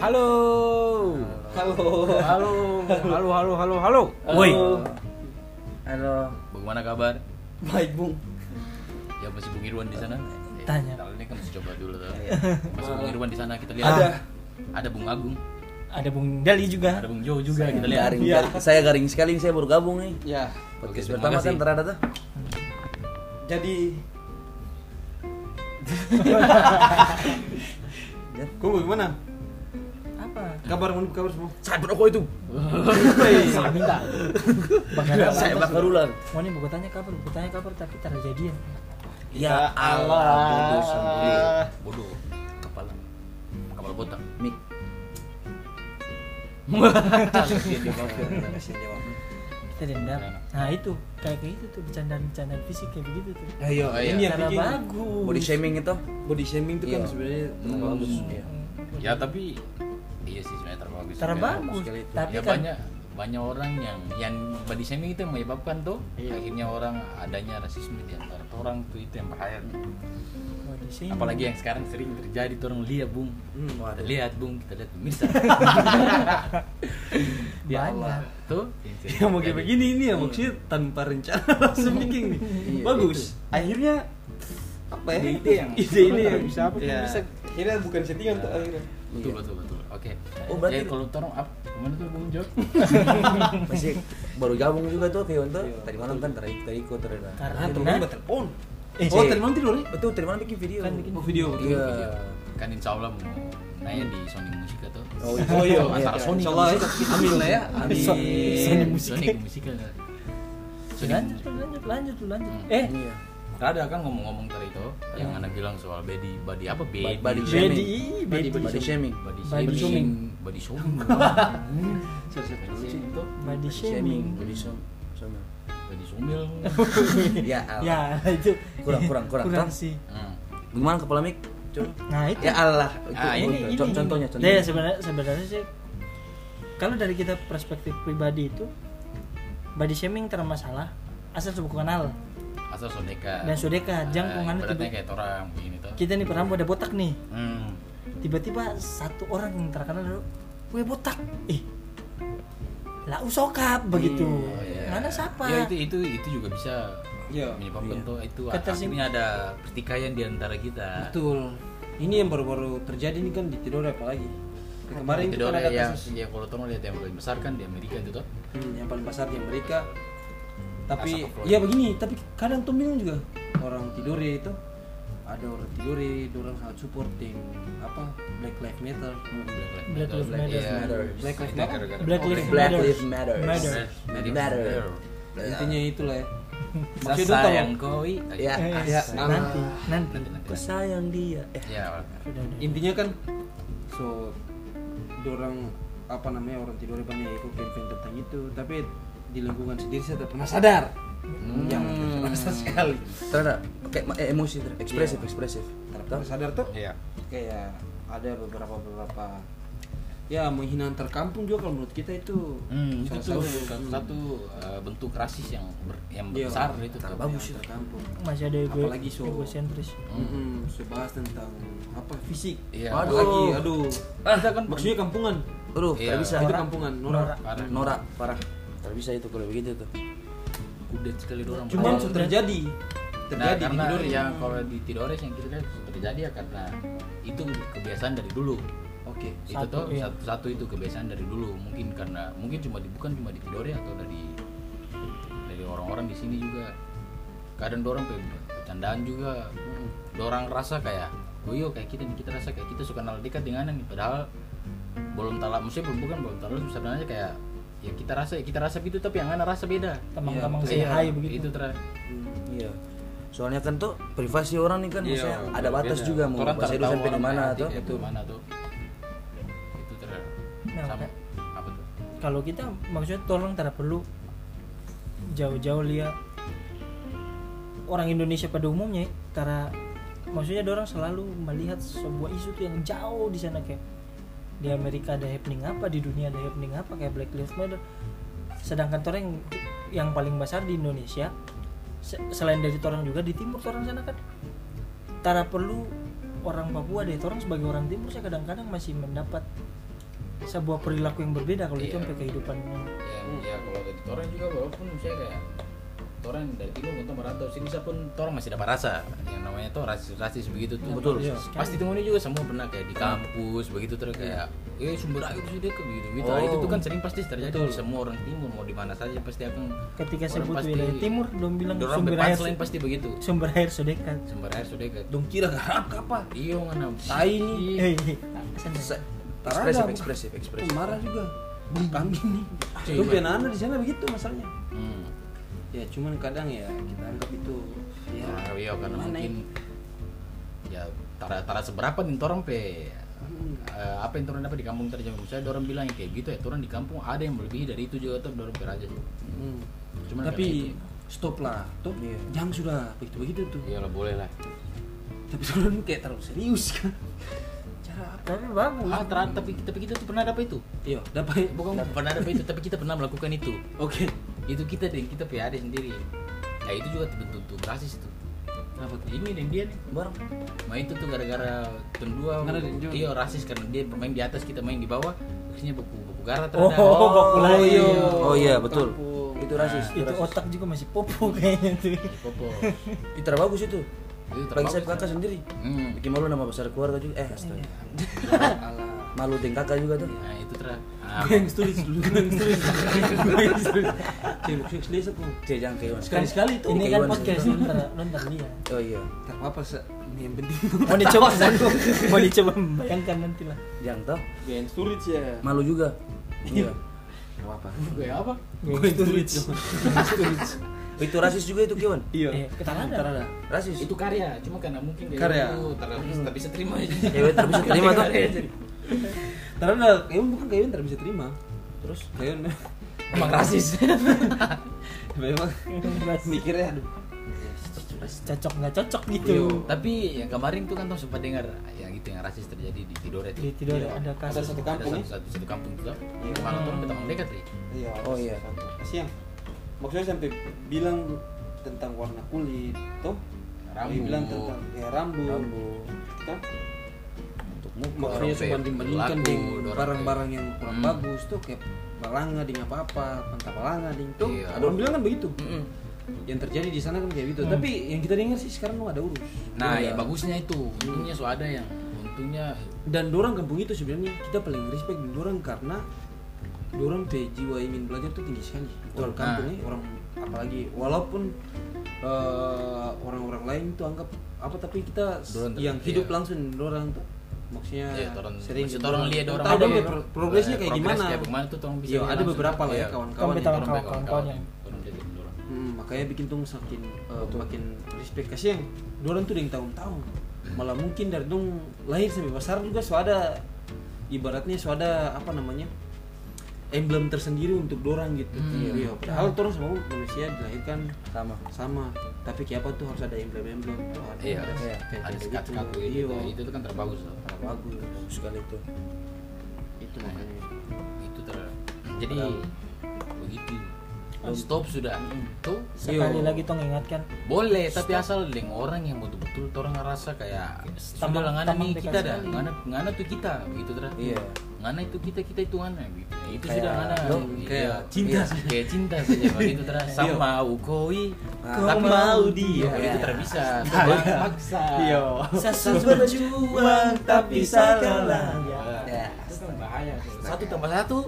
Halo. Halo. Halo. Halo, halo, halo, halo. Woi. Halo. Bagaimana kabar? Baik, Bung. Ya masih Bung Irwan di sana. Tanya. Kali ini kan masih coba dulu tuh. Iya. Masih Bung Irwan di sana kita lihat. Ada. Ada Bung Agung, Ada Bung Dali juga. ada Bung Jo juga kita lihat. Garing, Iya. garing. Saya garing sekali saya baru gabung nih. Ya. Podcast Oke, pertama kan terada tuh. Jadi Ya. Kau bagaimana? Apa? Kabar kabar semua? Saya berokok itu. Salah minta. Bagaimana? Saya bakar ular. Mau nih buku tanya kabar, buku tanya kabar tapi tak ada jadian. Ya Allah. bodoh sendiri. Bodoh. Kepala. Kepala botak. Mik. Kita dendam. Nah itu kayak kayak itu tuh bercandaan-bercandaan fisik kayak begitu tuh. Ayo, Oh, iya. ini yang Cara bikin bagus. Body shaming itu. body shaming itu kan Iya. sebenarnya Hmm. bagus. Iya. Ya tapi iya sih sebenarnya terbagus. Cara juga. bagus. sekali itu. Tapi ya kan banyak banyak orang yang yang body shaming itu yang menyebabkan tuh Iya. akhirnya orang adanya rasisme di antara orang tuh itu yang bahaya sini. apalagi yang sekarang sering terjadi tuh orang lihat bung Hmm, kita lihat bung kita lihat pemirsa banyak. tuh yang sering Ya mau kayak begini ini ya maksudnya tanpa rencana langsung bikin nih. Iya, Bagus. Akhirnya apa ya? Ide-ide yang- ide ini yang bisa apa, Ya. bisa. Akhirnya bukan settingan tuh akhirnya. betul betul betul oke Oh, berarti- Jadi kalau torong apa ke mana tuh bung Jo Masih baru gabung juga tuh Kion tuh. Iya. Tadi malam kan tadi tadi ikut terada. Karena Ah, tuh temen telepon. Eh, oh, sih. tadi malam tidur nih? Betul, tadi malam bikin video. Kan bikin Oh, video. Iya. kan insya Allah mau nanya di Sony Musik atau Oh, iya. Oh iya, Antara iya. Sony Insyaallah Musik. amin lah ya. Amin. Sony Musik. Sony Musik Sony lanjut lanjut lanjut lanjut. Eh, Iya. Ada kan ngomong-ngomong tadi itu yang anak bilang soal body body apa Body Bedi, shaming. bedi, Body shaming. body Body shaming body shaming body Shaming. shaming. Body shaming. body sumil Ya, Allah. Ya, itu Kurang, kurang, kurang. Kurang sih. Hmm. Gimana kepala mik? Coba. Nah, itu. Ya Allah. Ah, Itu, ini, ini. contohnya, Nah, contohnya. ya, sebenarnya sebenarnya sih kalau dari kita perspektif pribadi itu body shaming termasalah asal sebuah kenal asal sodeka dan sodeka jang Ah, pengan ibaratnya tiba kayak orang begini tuh kita nih pernah ada botak nih hmm. tiba-tiba satu orang yang terkenal dulu gue botak ih lah usokap begitu Oh, iya. mana siapa ya itu itu itu juga bisa Iya. menyebabkan Iya. tuh itu Ketersing- akhirnya ada pertikaian di antara kita Betul. Ini yang baru-baru terjadi nih kan di Tidore apalagi. Kemarin itu Itu kan ada yang kasus ya kalau lihat yang paling besar kan di Amerika itu tuh hmm, yang paling besar di Amerika. Tapi ya begini, tapi kadang tuh bingung juga orang Tidore itu ada orang Tidore, orang sangat support yang apa Black Lives Matter. Black Lives Matter. Iya. Black Lives Matter. Matter. Black. Lives Black Matter. Lives Matter. Matter. Matter. Intinya itulah ya. Saya Maksudnya sayang koi. Ya. Ya, nanti nanti Nanti nanti. Aku sayang dia. Eh, Ya. Intinya kan so dorang apa namanya orang Tidore banyak ikut campaign tentang itu, tapi di lingkungan sendiri saya tak pernah sadar. Hmm. Yang terasa sekali. terada. Kayak eh, emosi, ter- ekspresif, Iya. ekspresif. Pernah sadar tuh Iya. kayak ada beberapa beberapa ya menghina antar kampung juga kalau menurut kita itu Hmm, itu salah tuh satu- satu, satu uh, bentuk rasis yang ber- yang Iya. besar itu tuh. Bagus antar kampung masih ada ego Apalagi so- egosentris Mm-mm, so bahas tentang apa fisik Iya. aduh lagi aduh Kita kan maksudnya kampungan Aduh, Iya. tak bisa. itu kampungan norak parah. Norak, parah. Tak bisa itu kalau begitu tuh. kudet sekali orang. cuman terjadi Nah, terjadi di karena Tidore yang kalau di Tidores yang kita lihat terjadi ya karena itu kebiasaan dari dulu. oke itu Satu, tuh iya. satu, satu itu kebiasaan dari dulu mungkin karena mungkin cuma di bukan cuma di Tidore atau dari dari orang-orang di sini juga kadang dorang pe bercandaan juga dorang rasa kayak oh iya kayak kita nih kita rasa kayak kita suka kenal dekat dengan nih padahal belum tahu maksudnya belum bukan belum tahu sebenarnya kayak ya kita rasa ya kita rasa gitu tapi yang ana rasa beda. Tamang-tamang Iya, say hi begitu itu ter Iya. Soalnya kan tuh privasi orang nih kan Iya, maksudnya ada batas beda. juga mau tak itu tahu sampai di mana tuh. di mana tuh. Itu ter Nah, sama. apa tuh? Kalau kita maksudnya tolong tidak perlu jauh-jauh lihat orang Indonesia pada umumnya tara maksudnya orang selalu melihat sebuah isu tuh yang jauh di sana kayak di Amerika ada happening apa di dunia ada happening apa kayak Black Lives Matter. Sedangkan orang yang, yang paling besar di Indonesia se- selain dari orang juga di timur orang sana kan. Tara perlu orang Papua deh orang sebagai orang timur saya kadang-kadang masih mendapat sebuah perilaku yang berbeda kalau itu Iya. sampai kehidupan ya, ya kalau dari orang juga walaupun misalnya kayak orang dari timur untuk merantau sini pun orang masih dapat rasa. Yang namanya tuh rasis rasis begitu tuh Betul. Iya. pasti temunya juga semua pernah kayak di kampus begitu terus kayak eh sumber air itu sudah begitu gitu Oh. itu tuh kan sering pasti terjadi di semua orang timur. Mau di mana saja pasti akan ketika sebut pasti- wilayah timur dong bilang sumber air selain pasti begitu. sumber air sodekan sumber air sudah dong kira garap apa? Iya mana tai nih Tarada, ekspresif ekspresif ekspresif. Marah juga. Kami nih tuh anak di sana begitu masalahnya. Ya cuman kadang ya kita anggap itu ya Nah, iya karena mungkin ya? Tara tara seberapa nih orang pe? Hmm. eh, apa yang orang dapat di kampung tadi? Misalnya orang bilang yang kayak gitu ya orang di kampung ada yang melebihi dari itu juga tuh orang aja sih Hmm. Cuman tapi karena stop lah tuh Iya. jangan sudah begitu begitu tuh. Iya lah boleh lah. Tapi orang kayak terlalu serius kan? Cara apa? Tapi bagus. Ah ter- tapi tapi kita tuh pernah dapat itu? Iya dapat. Bukan pernah dapat itu tapi kita pernah melakukan itu. Oke itu kita deh kita PAD sendiri ya itu juga bentuk bentuk rasis itu kenapa tuh ini dan dia nih bareng Nah itu tuh gara-gara tim dua. Iya rasis karena dia main di atas kita main di bawah Terusnya baku baku gara Oh, terhadap baku lagi. iya. Oh iya, betul. Kampung. itu rasis itu rasis. otak juga masih popo kayaknya tuh Popo itu bagus itu Itu bagi saya kakak sendiri hmm. bikin malu nama besar keluarga juga eh astaga Alah. Malu dengan kakak juga tuh Nah itu terah ah, Gue yang tulis dulu, gue yang tulis. Gue yang tulis. Tulis aku. Cek jangan kayak Iwan. Sekali-sekali itu. ini kan podcast sih. ini ntar nonton dia oh iya Tak apa se ini yang penting. mau dicoba mau dicoba membayangkan nanti lah jangan tau Gue yang storage ya. malu juga iya Gak apa. Kayak apa? Gue. Storage. Oh, itu rasis juga itu kawan Iya. Eh, ketarada. Ketarada. rasis Itu karya, cuma karena mungkin Karya. itu terlalu tak bisa terima aja cewek tak bisa terima tuh Jadi. Tarada, kayaknya bukan kayaknya ntar bisa terima. terus Kayaknya Emang rasis memang mikirnya aduh. cocok nggak cocok gitu Iya. Tapi yang kemarin tuh kan tuh sempat dengar yang itu yang rasis terjadi di Tidore di itu tidur Iya. ada Ada kasus satu Ada kampung satu, ya. satu, satu kampung tuh Iya. Kemarin tuh kita dekat nih Iya. Oh, iya. Siang. Maksudnya sampai bilang tentang warna kulit, toh? Rambut. Bilang tentang ya rambut. rambut Toh? Makanya cuma dibandingkan orang barang-barang yang kurang Hmm. bagus tuh kayak balanga dengan apa-apa, pentah balanga ding tuh. Iya. Ada orang bilang kan begitu. Mm-mm. Yang terjadi di sana kan kayak gitu. Hmm. Tapi yang kita dengar sih sekarang mau ada urus. Nah Iya. ya bagusnya itu Untungnya so ada yang Untungnya Dan dorang kampung itu sebenarnya kita paling respect dorang karena dorang pe jiwa ingin belajar tuh tinggi sekali. Orang Nah. kampung ya, orang apalagi walaupun eh, orang-orang lain tuh anggap apa tapi kita Dorang yang hidup iya. langsung dorang tuh maksudnya ya, orang, sering maksud orang lihat orang tahu dong ada- pro- progresnya kayak gimana? kayak bagaimana tuh orang bisa Iya, ada beberapa lah ya Iya. kawan-kawan Kawan- yang kawan- dorang- kawan-kawan. Yang- orang orang. Hmm, makanya bikin tuh makin eh, makin respect. Kasih yang dorang tuh yang tahun-tahun malah mungkin dari dong lahir sampai besar juga so ada ibaratnya so ada apa namanya emblem tersendiri untuk dorang gitu Hmm. iya padahal orang semua manusia dilahirkan sama sama tapi kayak apa tuh harus ada emblem-emblem tuh ada Iya, ada, iya. ada sekat-sekat gitu. gitu. iya Itu tuh kan terbagus loh. bagus bagus sekali itu itu makanya Itu ter jadi begitu. Stop sudah. Tuh sekali Iya. lagi tong ingatkan boleh tapi asal dengan orang yang betul-betul orang ngerasa kayak sudah ngana nih kita dah ngana ngana tuh kita begitu terus Iya. Ngana itu kita kita itu ngana gitu. Itu Kayak sudah ngana lo, Iya. kayak cinta Iya, saja. kayak cinta saja begitu terus sama ukoi Kau tapi mau dia. itu Iya. tidak bisa Iya. paksa iya. Sesat berjuang tapi salah Ya. Itu kan bahaya satu tambah satu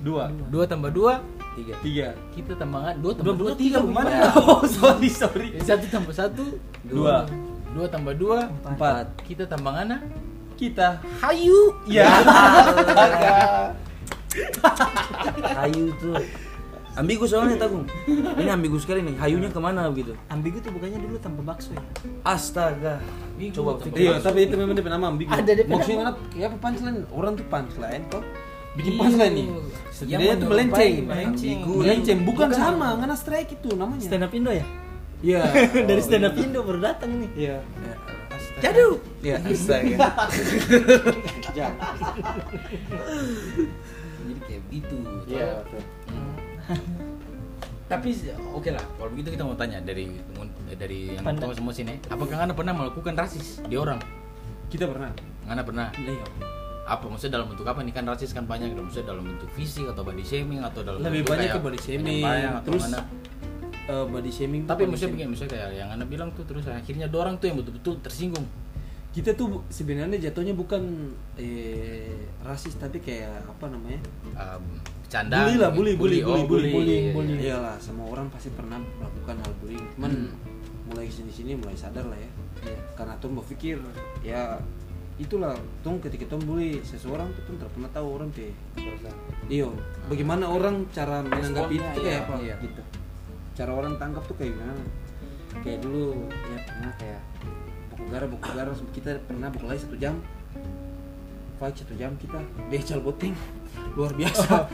dua. dua tambah dua tiga. tiga. Kita tambahan dua dua tambah dua, dua tiga. gimana oh sorry sorry. Satu tambah satu Dua. dua tambah dua empat. kita tambah ngana kita hayu ya hayu tuh ambigu soalnya tagung ini ambigu sekali nih hayunya ke mana begitu ambigu tuh bukannya dulu tanpa bakso ya astaga coba Ambigu. Fikri. Iya, tapi itu memang dia nama ambigu. Ada dia Maksudnya kenapa? Kayak apa punchline? Orang tuh punchline kok. Bikin punchline nih. Setidaknya tuh melenceng. melenceng. Ambigu, melenceng. Bukan sama, ngana strike itu namanya. stand up Indo ya Iya. dari stand up Indo baru datang nih Iya. Jadu. Ya, astaga. Ya. jadi kayak gitu Iya. Hmm. tapi oke lah kalau begitu kita mau tanya dari dari yang Pandang. tahu semua sini apakah anda pernah melakukan rasis di orang Kita pernah. anda pernah Iya. apa maksudnya dalam bentuk apa nih kan rasis kan banyak maksudnya dalam bentuk fisik atau body shaming atau dalam lebih bentuk banyak kayak ke body shaming terus mana. Eh, body shaming tapi body maksudnya begini maksudnya kayak yang anda bilang tuh terus akhirnya dorang tuh yang betul-betul tersinggung. Kita tuh sebenarnya jatuhnya bukan eh, rasis tapi kayak apa namanya? Um, bercandaan bully lah bully bully oh, bully. bully. Bullying, iya, bullying. iya. iyalah semua orang pasti pernah melakukan hal bullying. Cuman Hmm. mulai sini sini mulai sadar lah ya. Karena tuh berpikir ya itulah tuh ketika tuh bully seseorang tuh tuh tidak pernah tahu orang teh. Iyo bagaimana orang cara menanggapi itu kayak iya, apa iya. gitu cara orang tangkap tuh kayak gimana? Kayak dulu ya pernah kayak buku gara buku gara kita pernah berkelahi satu jam. Fight satu jam kita becal boteng luar biasa.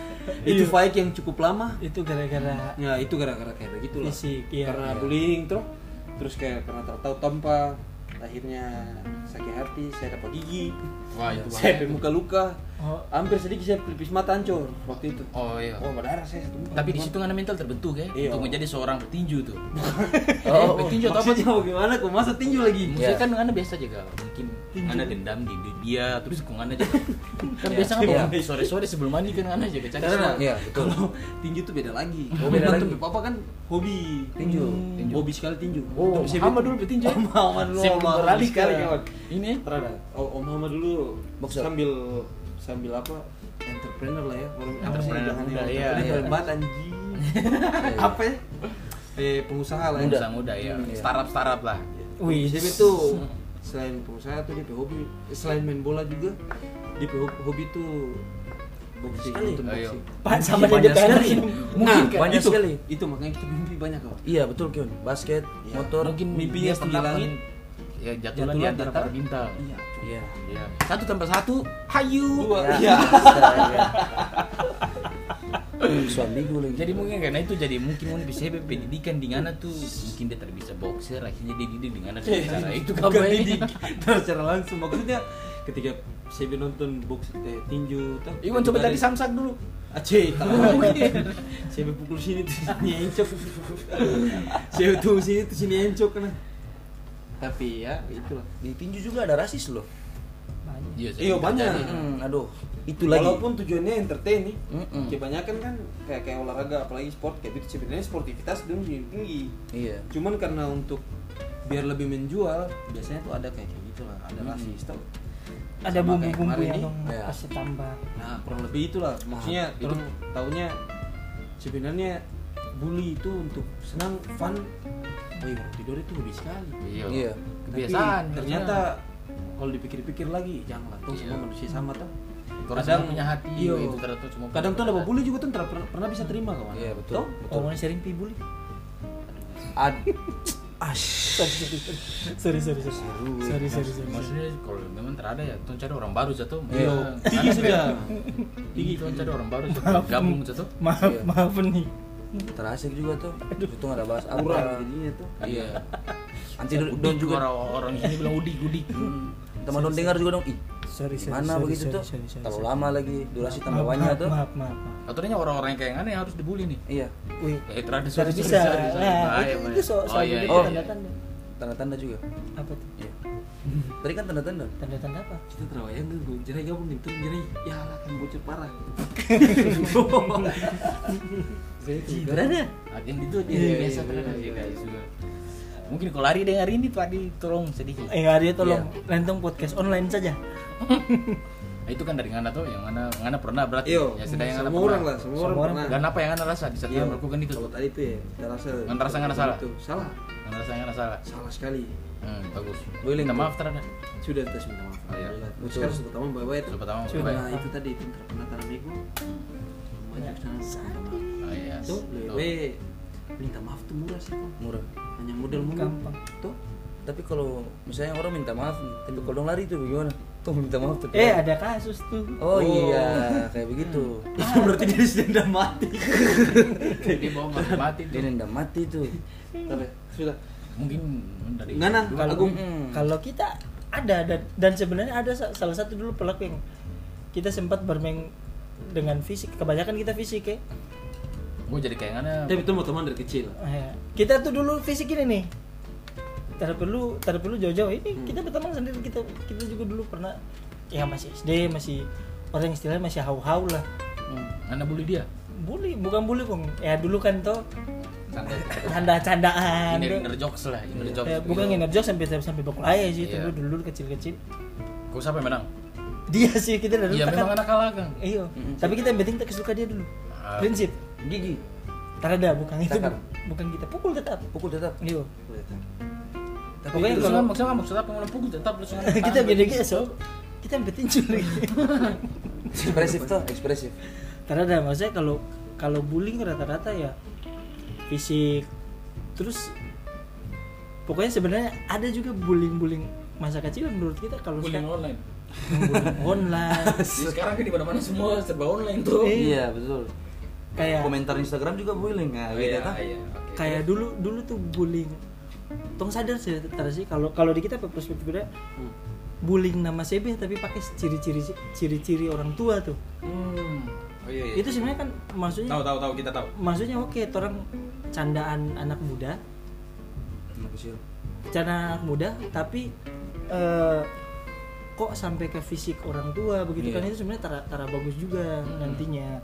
Itu iya. fight yang cukup lama. Itu gara-gara ya itu gara-gara kayak begitu lah Fisik, iya. karena Iya. bullying terus terus kayak karena tak tahu tanpa akhirnya sakit hati saya dapat gigi. Wah itu saya bahaya tuh. muka luka oh, hampir sedikit saya pelipis mata hancur waktu itu oh iya oh berdarah saya satu muka tapi di situ kan mental terbentuk ya Iya. untuk menjadi seorang petinju tuh Oh, eh, petinju atau apa maksudnya bagaimana kok masa tinju lagi Maksudnya Iya. kan anda biasa juga mungkin anda dendam di di- dia terus kok anda juga kan Iya. biasa kan Iya. kalau sore-sore sebelum mandi kan anda juga cari karena. Iya, betul. kalau tinju tuh beda lagi Oh, beda lagi. papa kan hobi Tinju. Tinju. hobi sekali tinju Oh, Untuk Hama dulu petinju. ya? Om Hama dulu Saya sekali ke- kawan Ini Terada. Oh, Om Hama dulu sambil sambil apa? Entrepreneur lah ya. Orang apa sih Entrepreneur muda, iya, entrepreneur iya. banget anjing. apa ya? Eh pengusaha lah ya. muda muda ya Hmm, iya. startup startup lah wih Dia tuh selain pengusaha tuh dia hobi selain main bola juga dia hobi- tuh boxing Sekali. nonton Ayo. boxing. Pak sama Banyak sekali. sekali Mungkin Nah, banyak itu, sekali. Itu makanya kita mimpi banyak kok. Iya betul Kion. Basket, Iya. motor. mungkin mimpi dia yang setinggi pernah langit. men- ya jatuhlah Jatuhlah di antara antara- para bintang Iya. Iya. ya satu tambah satu hayu Dua. Ya. Iya. Suami gue lagi. jadi mungkin karena itu jadi mungkin mau bisa pendidikan di mana tuh mungkin dia tak bisa boxer akhirnya dia didik dengan ada cara itu baik. didik Terus secara langsung maksudnya ketika saya nonton box eh, tinju tuh Iwan coba tadi samsak dulu Aceh, tak. Saya pukul sini tuh sini encok. Saya tuh sini tuh sini encok kena. Tapi ya itulah. Di tinju juga ada rasis loh. Iya Iya, banyak. terjadi. Hmm, aduh, itu lagi. Walaupun tujuannya entertain nih, Mm-mm. kebanyakan kan kayak kayak olahraga apalagi sport kayak gitu sebenarnya sportivitas dia tinggi tinggi. Iya. Cuman karena untuk biar lebih menjual biasanya tuh ada kayak gitu lah, ada Hmm. rasis tau. ada bumbu-bumbu yang dong Iya. kasih tambah Nah, kurang lebih itulah. Maksudnya Nah, itu tahunya sebenarnya bully itu untuk senang fun. Oh iya, tidur itu hobi sekali. iya Iya. kebiasaan ternyata kalau dipikir-pikir lagi, janganlah tuh semua Iya. manusia sama tuh. Semua punya hati, iya. itu ternyata semua Kadang tuh ada bully juga tuh pernah, pernah bisa terima kawan. Iya, betul. Tuh? Betul. ngomongnya sering pi bully Ad Ash. sorry sorry sorry sorry sorry sorry sorry maksudnya kalau memang terada ya tuh cari orang baru jatuh Iya. Tinggi sudah. tinggi tuh cari orang baru jatuh gabung jatuh maaf Iya. maaf nih Terasik juga tuh. Itu nggak ada bahas Kurang apa. jadinya tuh. Iya. Anti Udik don juga. orang orang sini bilang udik udik Hmm. Teman don dengar juga dong. Ih, sorry sorry gimana sorry, begitu sorry, tuh? sorry, sorry, Terlalu sorry. lama lagi durasi Maaf, banyak maaf, tuh. maaf maaf maaf Aturannya orang-orang yang kayak aneh yang harus dibully nih Iya. wih Eh, terada sorry sorry, bisa sorry, sorry, sorry. nah itu, itu so, Oh, iya, iya. tanda-tanda Tanda-tanda juga. apa tuh Iya. Tadi kan tanda-tanda. tanda-tanda apa Kita terawayang kan gue jerai gabung nih, terus jerai ya lah kan bocor parah. berada Agen itu dia Iya, biasa iya, terada iya, sih, iya. guys. Mungkin kalau hari dengar ini tadi tolong sedikit. eh hari tolong lentong podcast online saja Nah, itu kan dari mana tuh yang mana mana pernah berarti Iyo, ya sedang yang mana semua pernah. orang lah, semua, Semua orang pernah. Dan apa yang anda rasa di saat Iya. anda melakukan itu? Kalau tadi itu ya, kita rasa Anda rasa nggak ada salah? Itu salah. Anda rasa yang anda salah? Salah sekali. Hmm, bagus. Boleh, Minta tuh. maaf terada. Sudah kita minta maaf. Oh, iya. Alhamdulillah. Sekarang sudah pertama baik-baik. Sudah pertama Sudah. baik. Nah, itu tadi itu pernah tanam ego. Banyak sana minta maaf. Oh iya. Tuh, Tuh. lebih minta maaf tuh murah sih kok. Murah. Hanya modal. Gampang. Tuh. Tapi kalau misalnya orang minta maaf nih, tapi kalau dong lari tuh gimana? Tuh minta maaf tuh. eh ada kasus tuh Oh, iya, kayak begitu. Itu berarti dia sudah mati. Dia bawa mati mati Dia tuh. nendang mati tuh. Tapi sudah. Mungkin dari Ngana, dulu. kalau Agung. Mm. kalau kita ada dan, dan sebenarnya ada sa- salah satu dulu pelaku yang kita sempat bermain dengan fisik kebanyakan kita fisik ya Gue jadi kayak mana? Tapi itu mau teman dari kecil. Eh, kita tuh dulu fisik ini nih tidak perlu tidak perlu jauh-jauh ini Hmm. kita berteman sendiri kita kita juga dulu pernah ya masih SD masih orang istilahnya masih hau-hau lah Hmm. Anda bully dia? bully bukan bully bang ya dulu kan tuh Santai. canda-candaan Inner, tuh. inner jokes lah, inner jokes. Ya, bukan gitu. nginep jokes sampai sampai bakul ayah sih itu Iya. dulu dulu kecil-kecil Kau siapa yang menang? dia sih kita dari dulu Iya memang anak kalah kan. iya tapi kita yang penting tak suka dia dulu Ah. prinsip Gigi, Tarada bukan itu. Takar. bu- bukan kita. Pukul tetap. Pukul tetap. iya. Tapi Pokoknya kalau- maksudnya maksud apa? Mau pukul tetap langsung kita beda gitu so. Kita curi ekspresif tuh, ekspresif. Tarada maksudnya kalau kalau bullying rata-rata ya fisik terus pokoknya sebenarnya ada juga bullying-bullying masa kecil menurut kita kalau bullying sekarang. online. bullying online. Ya, sekarang kan di mana-mana semua serba online tuh. Eh, Iya, betul. Kayak Komentar Instagram juga bullying. Nah, Oh, gitu iya, iya, oke. kayak dulu dulu tuh bullying tong sadar sih sih kalau kalau di kita perspektif beda bullying nama CB tapi pakai ciri-ciri ciri-ciri orang tua tuh Hmm. Oh iya, iya. itu sebenarnya kan maksudnya tahu tahu tahu kita tahu. maksudnya oke orang candaan anak muda Anak kecil. candaan anak muda tapi eh, kok sampai ke fisik orang tua begitu Iya. kan itu sebenarnya tara, tara bagus juga nantinya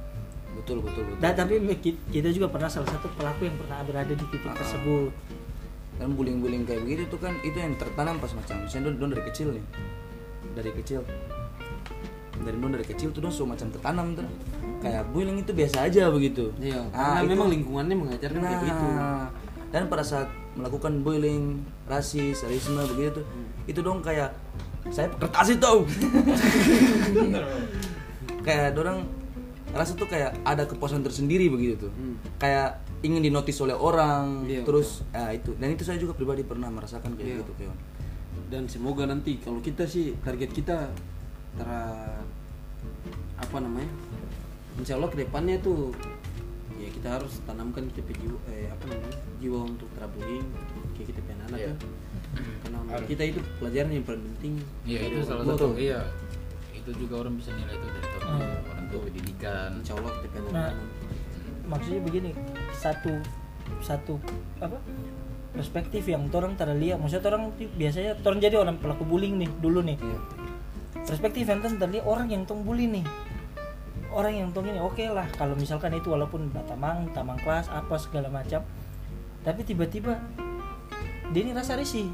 Betul, betul, betul. dan tapi ki- kita juga pernah salah satu pelaku yang pernah berada di titik Ah. tersebut. Kan bullying-bullying kayak begitu tuh kan itu yang tertanam pas macam. Misalnya don, don dari kecil nih. Dari kecil. Dari don dari kecil tuh don so macam tertanam tuh. Kayak bullying itu biasa aja begitu. Iya, Ah, karena itu- memang lingkungannya mengajarkan kayak begitu. nah dan pada saat melakukan bullying rasis rasisme begitu tuh itu dong kayak saya kertas itu. Kayak dorang rasa tuh kayak ada kepuasan tersendiri begitu tuh Hmm. kayak ingin dinotis oleh orang Iya, terus ya itu dan itu saya juga pribadi pernah merasakan kayak Iya. gitu kawan Dan semoga nanti kalau kita sih target kita tera apa namanya? Insya Allah ke depannya tuh ya kita harus tanamkan kita jiwa, eh, apa namanya jiwa untuk terabullying kayak kita punya anak Iya. kan. Karena menurut kita itu pelajaran yang paling penting. Iya itu salah satu. Iya. Itu juga orang bisa nilai itu dari orang Hmm. orang tua pendidikan. Insya Allah kita Nah, maksudnya begini satu satu apa perspektif yang orang tara lihat. Maksudnya orang biasanya orang jadi orang pelaku bullying nih dulu nih. Iya. perspektif yang tara lihat orang yang tong bully nih. Orang yang tong ini oke lah kalau misalkan itu walaupun batamang tamang kelas apa segala macam. Tapi tiba-tiba dia ini rasa risih.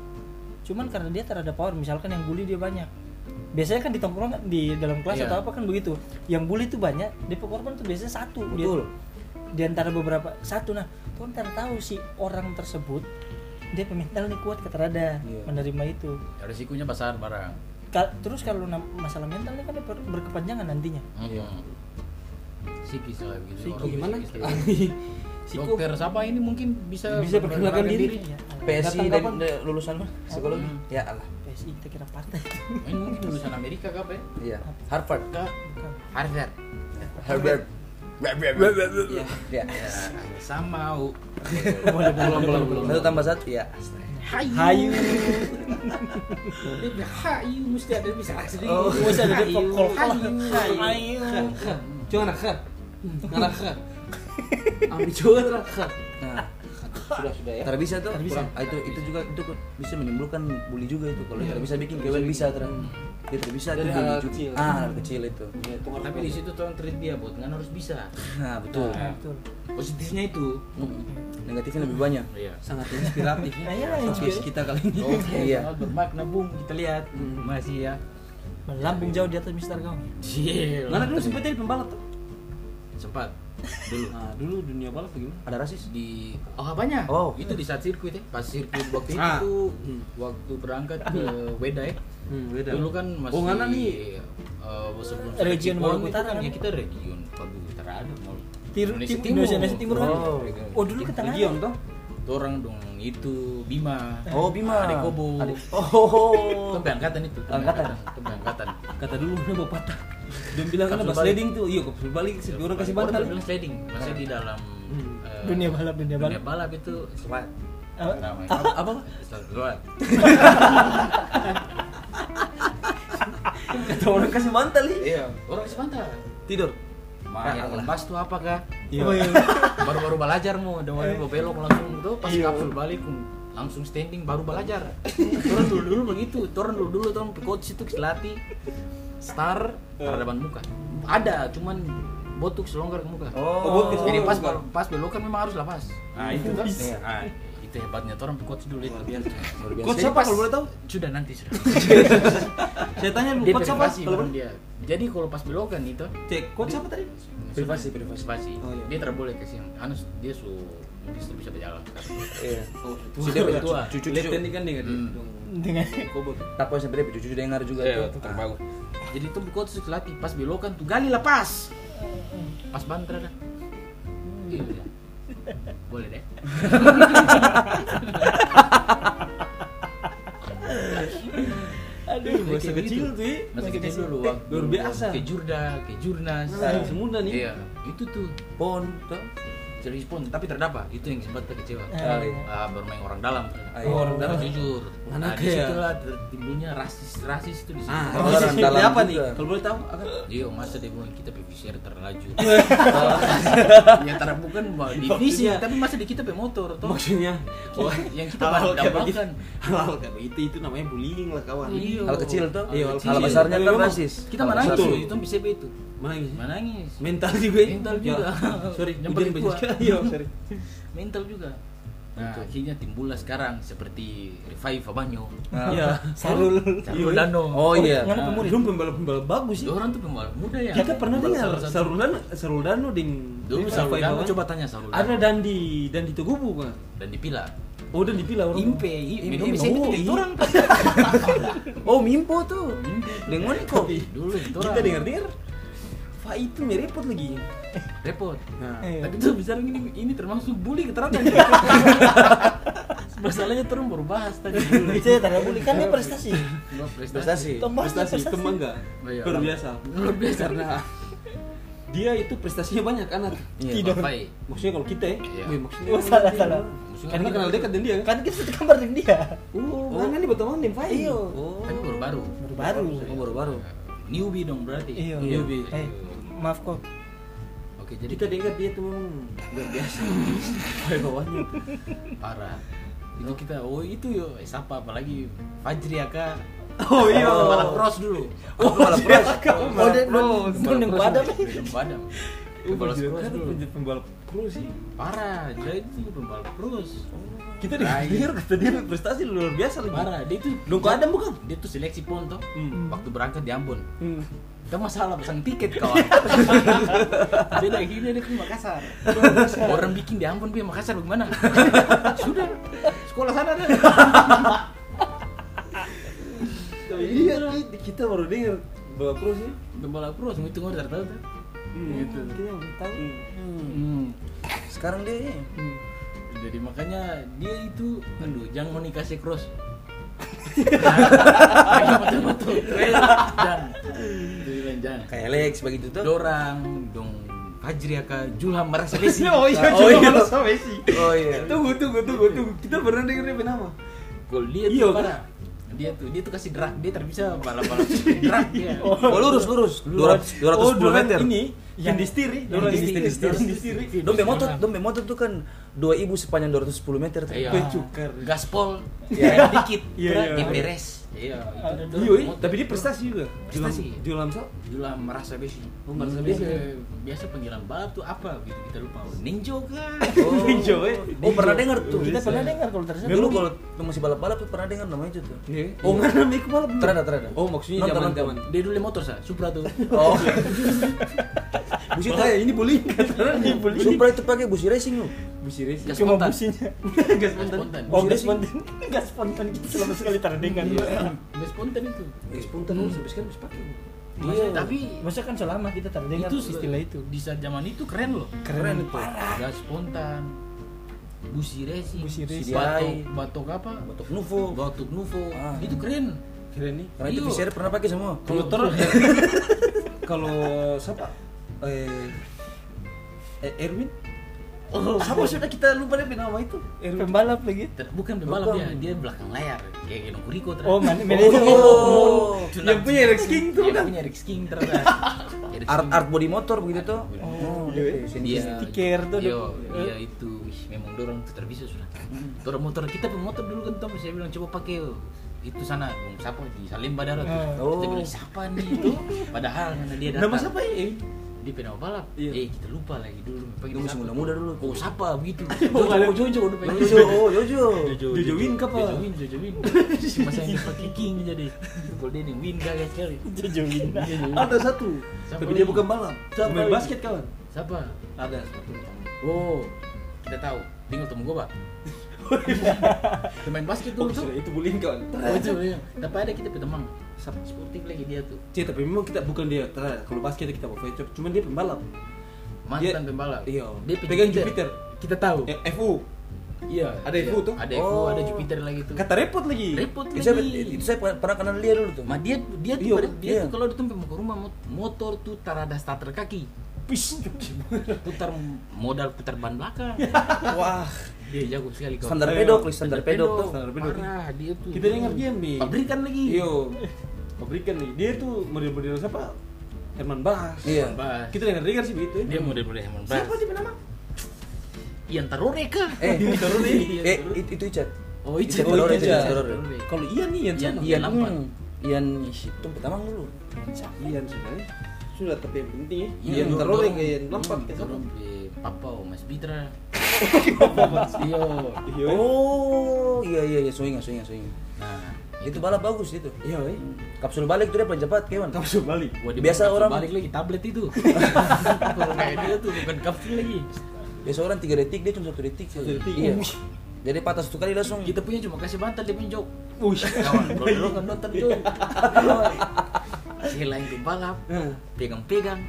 Cuman karena dia terhadap power misalkan yang bully dia banyak biasanya kan di tongkrongan di dalam kelas Iya. atau apa kan begitu yang bully itu banyak dia korban tuh biasanya satu Dia- Betul. di antara beberapa satu nah tuh kan tahu si orang tersebut dia pemental nih kuat keterada Iya. menerima itu Resikonya besar barang. Ka- terus kalau masalah mental ini kan dia ber- berkepanjangan nantinya Iya. Hmm. Psikis lah gitu. Orang gimana? lah. Siko Dokter siapa ini mungkin bisa Bisa perkenalkan memperkenalkan diri. ya, PSI dari, lulusan mana? Psikologi? Hmm. Ya Allah. PSI kita kira partai Ini mungkin lulusan Amerika kah, Pe? Iya. Harvard. Kak, Bukan. Harvard. Harvard. Iya. Ya. Ya, sama. U. boleh belum belum belum Satu tambah satu ya. Hayu. hayu hayu mesti ada bisa asli. Oh, mesti ada dia Hayu. Hayu. nak khat. Ngalah khat. Ambil khat. Nah, Sudah sudah ya. Tidak bisa tuh. Tak bisa. kurang- ah, itu itu juga itu bisa menimbulkan bully juga itu. Kalau tidak bisa bikin kewen bisa terus. Dia tidak bisa Dari hal kecil. Ah, hal kecil itu. Ya. Tapi di situ tuh treat dia, buat kan harus bisa. Nah, betul. Nah. betul Positifnya itu. Hmm. Negatifnya lebih banyak. Iya. sangat inspiratif ya. Nah, iya, inspiratif. kita kali ini. Oke, Iya. sangat bermakna bung. Kita lihat Hmm. masih ya. melambung jauh di atas Mister Iya. Mana dulu sempat jadi pembalap tuh? Sempat dulu Nah, dulu dunia balap bagaimana? Ada rasis? di oh apanya Oh. itu di saat sirkuit ya pas sirkuit waktu itu Ah. Hmm. waktu berangkat ke Weda ya Hmm, beda. dulu kan masih Oh, ngana nih. eh, sebelum Region Maluku Utara kan ya kita region Palu Utara ada mau Tiru- Tim- Indonesia Timur kan? Oh. oh dulu ke tengah Region toh? orang dong itu Bima Oh, Bima. Adik Kobo Oh. itu angkatan itu Angkatan. itu angkatan Kata dulu mana patah. Dia bilang kan pas balik. sliding tuh, iya kapsul balik sih orang kasih Orang bantal. bilang sliding masih di dalam Hmm. eh, dunia balap dunia dunia balap balap itu SWAT Apa? Apa? apa? SWAT Kata orang kasih bantal nih. iya orang kasih pantai Tidur. Ah, lepas tuh apa kah Iya. Oh, iya. baru-baru belajar mau dan mau belok langsung tuh pas kapsul balik langsung standing baru belajar turun dulu dulu begitu turun dulu dulu tuh coach itu latih star peradaban muka ada cuman botuk selonggar ke muka Oh, jadi pas pas belokan memang harus lepas nah itu kan Iya. nah, itu hebatnya orang coach dulu itu. Coach siapa kalau boleh tahu? sudah nanti sudah Saya tanya lu dia coach siapa? Kalau dia jadi kalau pas belokan itu Cek coach siapa tadi? Privasi, privasi. privasi Oh, iya. dia tidak boleh kasih anu dia su sudah bisa berjalan Iya. Oh, Sudah Tua. tua. Cucu Lihat ini kan Hmm. dengan Kobot. Tapi sampai dia cucu dengar juga Iya, tuh. itu terbagus. Jadi itu coach itu latih pas belokan tuh gali lah pas. Pas banter dah. Iya. iya. Boleh deh. Aduh, masa kecil gitu. tuh. ya. Masih kecil dulu luar biasa. Ke Jurda, ke Jurnas. Nah, nih. Iya, itu tuh Pon, tuh. Respon tapi terdapat itu yang sempat kecewa. Ah, iya. Ah, bermain orang dalam. Ah, iya. Oh, orang dalam. jujur. Mana Nah, di kayak- situlah timbulnya rasis rasis itu di situ. Ah, Orang rasis dalam apa nih? Kalau boleh tahu, akan Iya, masa dia bilang kita PVCR terlaju. yang taraf bukan divisi, tapi masa di kita pe motor toh. maksudnya Oh, yang kita hal kayak begitu. Hal kayak begitu itu namanya bullying lah kawan. Iya. Hal kecil tuh. Iya, hal besarnya kan rasis. Kita besar. tuh, itu bisa itu. Mana ini? Menangis. Mental juga. ya? Mental Ya, juga. sorry, hujan paling banyak tua. sekali. Iya, sorry. Mental juga. Nah, akhirnya timbullah sekarang seperti Revive Abanyo. Ah. Iya. Sarul. Sarul Dano. Oh iya. Nganu Nah. Belum pembalap-pembalap bagus sih. Orang tuh pembalap muda ya. Kita pernah dengar salah satu. Saruldano Saruldano ding Dulu Sarul Dano coba tanya Sarul Ada Dano. dan di dan di Tugubu kan. dan dipila. Oh dan dipilih orang. Impe, Impe. Oh, itu iya. orang. Oh, Mimpo tuh. Dengan kok. Dulu itu Kita dengar-dengar Pak itu merepot lagi. repot. Nah, Iya. Tapi tuh bisa ini ini termasuk bully keterangan. Masalahnya turun baru bahas tadi. Saya tanda bully kan dia prestasi. Prestasi. Prestasi prestasi. teman enggak? Oh, iya. Luar biasa. Luar biasa. Karena dia itu prestasinya banyak anak. Iya. Tidak. Baik. Maksudnya kalau kita ya, Iya. wih, maksudnya Oh, salah, salah. Maksudnya Kan kita kenal dekat dengan dia kan? Kan kita satu kamar dengan dia. Oh, mana nih berteman dengan Fai? Iya. Oh. Tapi baru-baru. Baru-baru. Oh, baru-baru. Newbie dong berarti. Iya. Newbie. Eh, maaf kok. Oke, Jadi jadi kita dengar dia tuh memang luar biasa. Bawahnya. parah. Itu kita, oh itu yo, eh, siapa apalagi Fajri Aka. Oh iya. Balap cross dulu. Oh, balap cross. Oh, dia cross. belum yang padam. Belum padam. Oh, Balap Fajri cross dulu. pembalap pro sih. Parah, dia itu pembalap cross. Kita dengar kata dia prestasi luar biasa lagi. Parah, dia itu Dongko Adam bukan? Dia tuh seleksi pon toh. Hmm. Waktu berangkat di Ambon. Hmm. Itu masalah pesan tiket kawan. Beda akhirnya dia ke Makassar. Orang bikin di Ambon pergi Makassar bagaimana? Sudah sekolah sana. Tapi iya, kita baru dengar balap pro sih. Pembalap pro semua itu nggak tahu tuh. Gitu. Kita nggak tahu. Hmm. Sekarang dia Jadi makanya dia itu, aduh jangan mau nikah si cross. Betul-betul. Jangan. kayak Alex begitu tuh. Dorang, dong Fajri Aka, Julham merasa besi. Oh iya, Oh, iya. Julham Messi. Oh iya. Tunggu, tunggu, tunggu, tunggu. Kita pernah dengar dia nama. Gol dia Iya, tuh kan? parah. Dia tuh dia tuh kasih drag, dia terbisa balap-balap drag dia. Oh, lurus, lurus. 200 210 meter. Ini yang di stiri, Yang dorang di di stiri, stiri, stiri. di stiri. Dombe motor, dombe motor tuh kan dua ibu sepanjang 210 meter tuh. Iya. Pecukar. Gaspol, Iya. dikit, Iya, iya. beres. Iya, itu Iya, iya, tapi dia prestasi juga. Prestasi. Julham so. Julham merasa besi. Oh, merasa Dia besi. be- biasa panggilan balap tuh apa gitu kita lupa. Ninjo kah? Oh, Ninja, eh. Oh, pernah dengar tuh. Kita pernah dengar kalau terasa. Dulu kalau tuh masih balap-balap tuh pernah dengar nama itu tuh. Iya. Oh, nggak namanya balap. Terada, terada. Oh, maksudnya zaman zaman. Dia dulu motor sa, Supra tuh. Oh. Busi Bahaya, ini bullying kata ini bullying. Supra itu pakai busi racing lu. Busi racing. Gas Cuma spontan. businya. Gas Gas spontan. Oh, gas spontan. Gas spontan kita selama sekali terdengar. Gas spontan itu. Gas spontan lu sampai sekarang masih pakai. Maksudnya, tapi Masa kan selama kita terdengar itu istilah itu. di saat zaman itu keren loh. Keren itu. Gas spontan. Busi racing, Busi racing. batok, batok apa? Batok Nuvo. Batok Nuvo, Ah. itu keren. Keren nih. Karena itu Iya. PCR pernah pakai semua. Kalau terus kalau siapa? Eh eh, Erwin? Oh, siapa sudah kita lupa deh nama itu? Erwin. Pembalap lagi. Bukan pembalap Bukan. dia, dia belakang layar kayak Geno Kuriko ternyata. Oh, man, manajer. Oh. Yang punya Rex King tuh Yang kan? punya Rex King ternyata. Rex Art art body motor begitu tuh. Oh, Iya. dia stiker tuh, Iya, dok. iya itu Wih, memang dorong tuh terbisa sudah. Dorong motor kita pun motor dulu kan Tom saya bilang coba pakai itu sana Bung siapa di Salimba darat tuh. Ah. Oh. Kita bilang siapa nih itu? Padahal karena dia datang. Nama siapa ya? Dia pengen balap. Iya. Eh kita lupa lagi dulu. Itu masih siapa? muda-muda dulu. Oh siapa begitu? Oh, Jojo Jojo udah pengen Jojo, oh Jojo. Jojo Win ke apa? Jojo Win, Jojo Win. Masa yang pakai King jadi. Golden yang Win kagak sekali. Jojoin. Ada satu. Tapi dia bukan balap. Siapa Main basket kawan. Siapa? Ada satu. Oh, kita tahu. Tinggal temu gua, Pak. Pemain basket dulu tuh. itu bullying. Oh itu iya. Tapi ada kita teman. Sportif lagi dia tuh. Cih, tapi memang kita bukan dia. Ternyata kalau basket kita Fecop, cuman dia pembalap. Mantan Dia- pembalap. Iya. Dia Pegang Jupiter. Kita tahu. Eh, FU. Iya. Ada iya. FU tuh? Ada FU, Oh. ada Jupiter lagi tuh. Kata repot lagi. repot saya, lagi. itu saya pernah kenal dia dulu tuh. Dia dia tuh Iya, dia iya. tuh kalau datang mau ke rumah mot- motor tuh tarada starter kaki. Pis. Putar modal putar ban belakang. Wah, dia jago sekali kawan. standar pedok, standar pedok tuh. standar pedok. Parah dia tuh. Kita dengar dia nih. Pabrikan lagi. Iyo. Pabrikan nih. Dia tuh model-model siapa? Herman Bas. Iya. Bas. Kita dengar-dengar sih begitu. Dia model-model Herman Bas. Siapa dia nama? Ian Tarore kah? Eh, deh. Iya, eh Tarore. itu itu Icat. Oh, Icat. Tarore, Oh, Icat. Tarore. Kalau Ian nih Ian Ian. Ian. Hmm, Ian itu pertama dulu. Ian sudah. Sudah tapi yang penting ya. Iya, dorong- ke Ian Lampat ke sana. Papa Mas Bitra. Iyo. Iya. Oh, iya iya iya, so ingat, so ingat, so ingat. Nah, Itu balap bagus itu. Iya. Kapsul balik tuh dia paling cepat, kawan. Kapsul balik. Biasa orang- balik lagi tablet itu. Kayak dia tuh bukan kapsul lagi. Biasa orang 3 detik, dia cuma 1 detik. Satu detik. Iya. Jadi patah satu kali langsung. Kita punya cuma kasih bantal dia punya jok. Kawan, kalau kan nonton jok. Si lain tuh balap, pegang-pegang.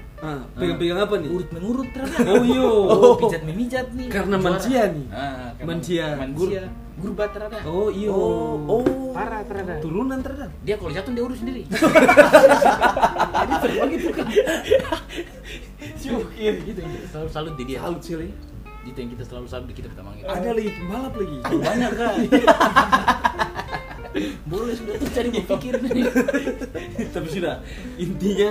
Pegang-pegang apa nih? Urut mengurut ternyata. Oh, iyo. Oh, pijat memijat nih. Karena Juara. manusia nih. Karena Manusia. Manusia. Gurba ternyata. Oh, iyo. Oh, oh. Parah ternyata. Turunan ternyata. Dia kalau jatuh dia urus sendiri. Jadi serba gitu kan. Syukir. Gitu yang kita selalu salut di dia. Salut sekali. Itu yang kita selalu salut di kita pertama gitu. Ada lagi pembalap lagi. banyak kan. Boleh sudah tuh cari berpikir. Tapi sudah intinya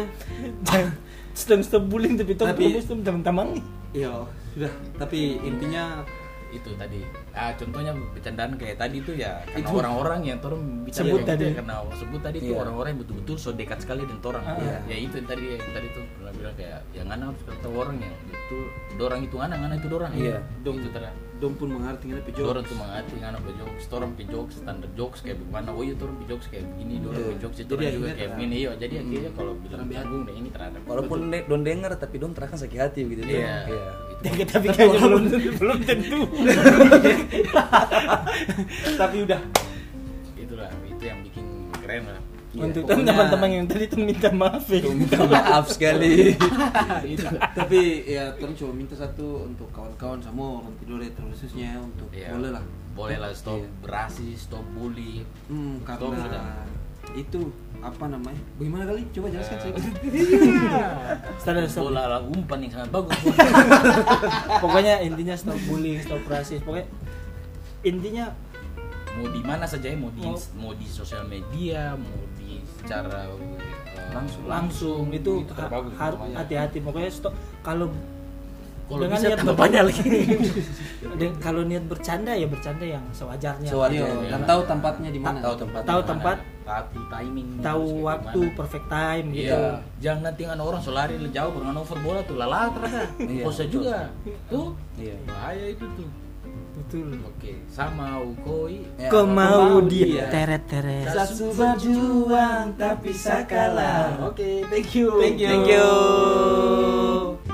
Jangan stop stop bullying tapi tong Tapi- teman-teman. Iya, sudah. Tapi intinya itu tadi ah contohnya bercandaan kayak tadi tuh ya karena orang-orang yang torong bicara Sebut tadi. ya, karena sebut tadi tuh Iya. orang-orang yang betul-betul so dekat sekali dengan torang Ah. ya, ya itu yang tadi yang tadi tuh pernah bilang kayak yang ana harus orang yang itu dorang itu ana ana itu dorang Iya. dong itu terang dong pun mengerti kenapa jokes. dorang tuh mengerti ana pe jokes torang pe jokes standar jokes kayak bagaimana oh iya torang pe jokes kayak begini Iya. pe jokes itu Jadi juga kayak begini iya jadi akhirnya kalau bilang canggung dan ini terhadap Walaupun de- don denger tapi don terakan sakit hati begitu. iya Iya. itu. Tapi kayaknya belum belum tentu. Tapi udah. itulah itu yang bikin keren lah Iya, Untuk pokoknya- teman-teman yang tadi tuh minta maaf ya. Minta maaf sekali. itu Tapi ya terus coba minta satu untuk kawan-kawan semua orang tidur ya khususnya untuk Iya. boleh lah. boleh lah stop Iya. rasis stop bully Hmm, Stop karena sudah. itu apa namanya? Bagaimana kali? Coba jelaskan Ya. saya. Standar stop. bola lah umpan yang sangat bagus Pokoknya intinya stop bullying, stop rasis. Pokoknya intinya mau di mana saja ya mau di Mau- mau di sosial media mau di secara eh, Langsung. langsung itu, itu ha- harus semuanya. hati-hati. Pokoknya stop kalau kalau dengan bisa niat tambah ber- banyak lagi kalau niat bercanda ya bercanda yang sewajarnya. Sewajarnya. Iya, Iya. dan tahu tempatnya di mana. Tahu tempat. Tahu tempat, tahu timing tahu waktu gimana. perfect time gitu. Iya, jangan nanti kan orang selari jauh dengan over bola tuh lalat ternyata. Iya, juga. Tuh, Iya. bahaya itu tuh. Betul. Oke, sama Ukoi. Ya, Kau mau dia dia. teret teret. Satu berjuang tapi sakalah. Oke, thank you. Thank you. Thank you.